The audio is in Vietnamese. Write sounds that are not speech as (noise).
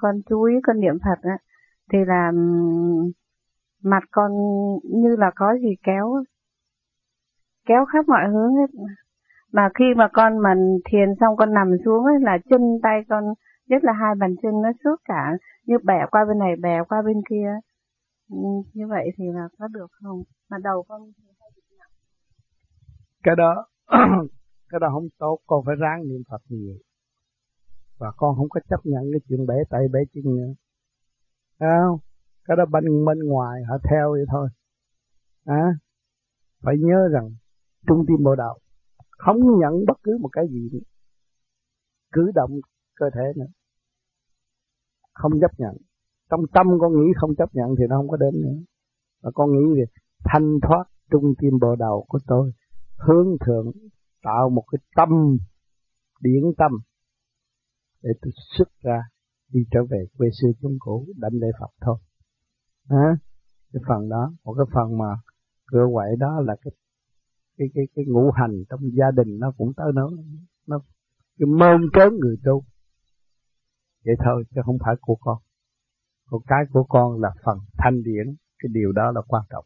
con chú ý con niệm Phật á, thì là mặt con như là có gì kéo kéo khắp mọi hướng hết. Mà khi mà con mà thiền xong con nằm xuống ấy là chân tay con, nhất là hai bàn chân nó suốt cả, như bẻ qua bên này bẻ qua bên kia như vậy thì là có được không? Mà đầu con cái đó (clears throat) cái đó không tốt, con phải ráng niệm phật nhiều và con không có chấp nhận cái chuyện bể tay bể chân nữa. Không? Cái đó bên bên ngoài họ theo vậy thôi. À, phải nhớ rằng trung tim bộ đạo không nhận bất cứ một cái gì nữa. cử động cơ thể nữa. Không chấp nhận. Trong tâm con nghĩ không chấp nhận thì nó không có đến nữa. Và con nghĩ về thanh thoát trung tim bộ đầu của tôi. Hướng thượng tạo một cái tâm điển tâm để tôi xuất ra đi trở về quê xưa chúng cũ đảnh lễ Phật thôi. À, cái phần đó, một cái phần mà cửa quậy đó là cái cái cái cái ngũ hành trong gia đình nó cũng tới nó nó cái mơn trớn người tu. Vậy thôi chứ không phải của con. Còn cái của con là phần thanh điển. Cái điều đó là quan trọng.